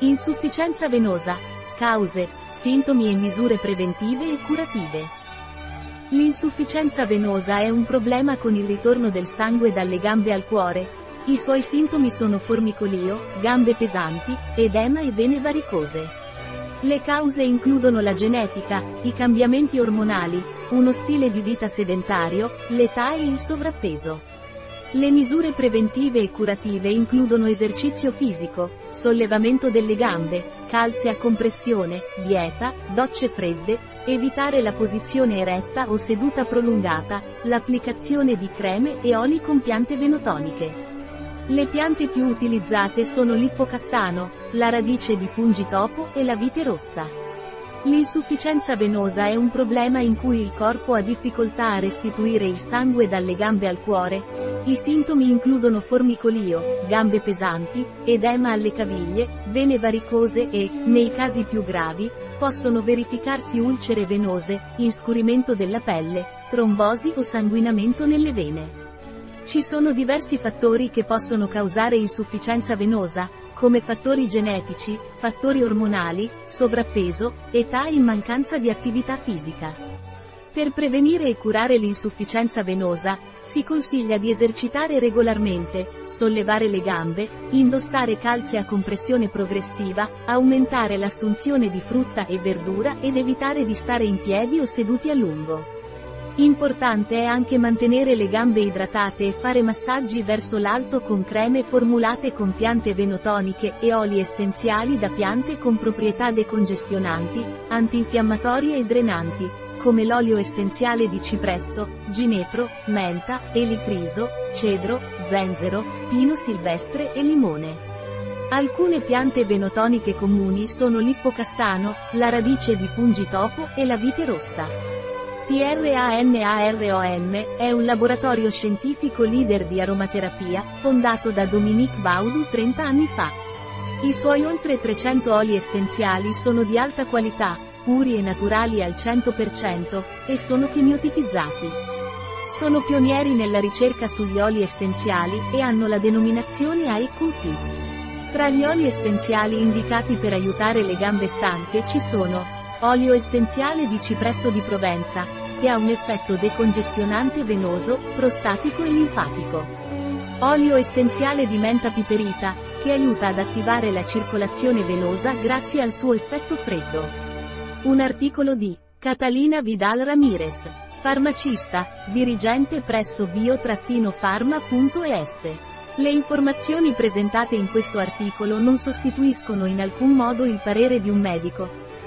Insufficienza venosa. Cause, sintomi e misure preventive e curative. L'insufficienza venosa è un problema con il ritorno del sangue dalle gambe al cuore. I suoi sintomi sono formicolio, gambe pesanti, edema e vene varicose. Le cause includono la genetica, i cambiamenti ormonali, uno stile di vita sedentario, l'età e il sovrappeso. Le misure preventive e curative includono esercizio fisico, sollevamento delle gambe, calze a compressione, dieta, docce fredde, evitare la posizione eretta o seduta prolungata, l'applicazione di creme e oli con piante venotoniche. Le piante più utilizzate sono l'ippocastano, la radice di pungitopo e la vite rossa. L'insufficienza venosa è un problema in cui il corpo ha difficoltà a restituire il sangue dalle gambe al cuore. I sintomi includono formicolio, gambe pesanti, edema alle caviglie, vene varicose e, nei casi più gravi, possono verificarsi ulcere venose, inscurimento della pelle, trombosi o sanguinamento nelle vene. Ci sono diversi fattori che possono causare insufficienza venosa, come fattori genetici, fattori ormonali, sovrappeso, età e mancanza di attività fisica. Per prevenire e curare l'insufficienza venosa, si consiglia di esercitare regolarmente, sollevare le gambe, indossare calze a compressione progressiva, aumentare l'assunzione di frutta e verdura ed evitare di stare in piedi o seduti a lungo. Importante è anche mantenere le gambe idratate e fare massaggi verso l'alto con creme formulate con piante venotoniche e oli essenziali da piante con proprietà decongestionanti, antinfiammatorie e drenanti, come l'olio essenziale di cipresso, ginepro, menta, elicriso, cedro, zenzero, pino silvestre e limone. Alcune piante venotoniche comuni sono l'ippocastano, la radice di pungitopo e la vite rossa. PRANAROM è un laboratorio scientifico leader di aromaterapia, fondato da Dominique Baudu 30 anni fa. I suoi oltre 300 oli essenziali sono di alta qualità, puri e naturali al 100%, e sono chemiotipizzati. Sono pionieri nella ricerca sugli oli essenziali, e hanno la denominazione AEQT. Tra gli oli essenziali indicati per aiutare le gambe stanche ci sono Olio essenziale di cipresso di Provenza, che ha un effetto decongestionante venoso, prostatico e linfatico. Olio essenziale di menta piperita, che aiuta ad attivare la circolazione venosa grazie al suo effetto freddo. Un articolo di Catalina Vidal Ramirez, farmacista, dirigente presso bio-pharma.es. Le informazioni presentate in questo articolo non sostituiscono in alcun modo il parere di un medico,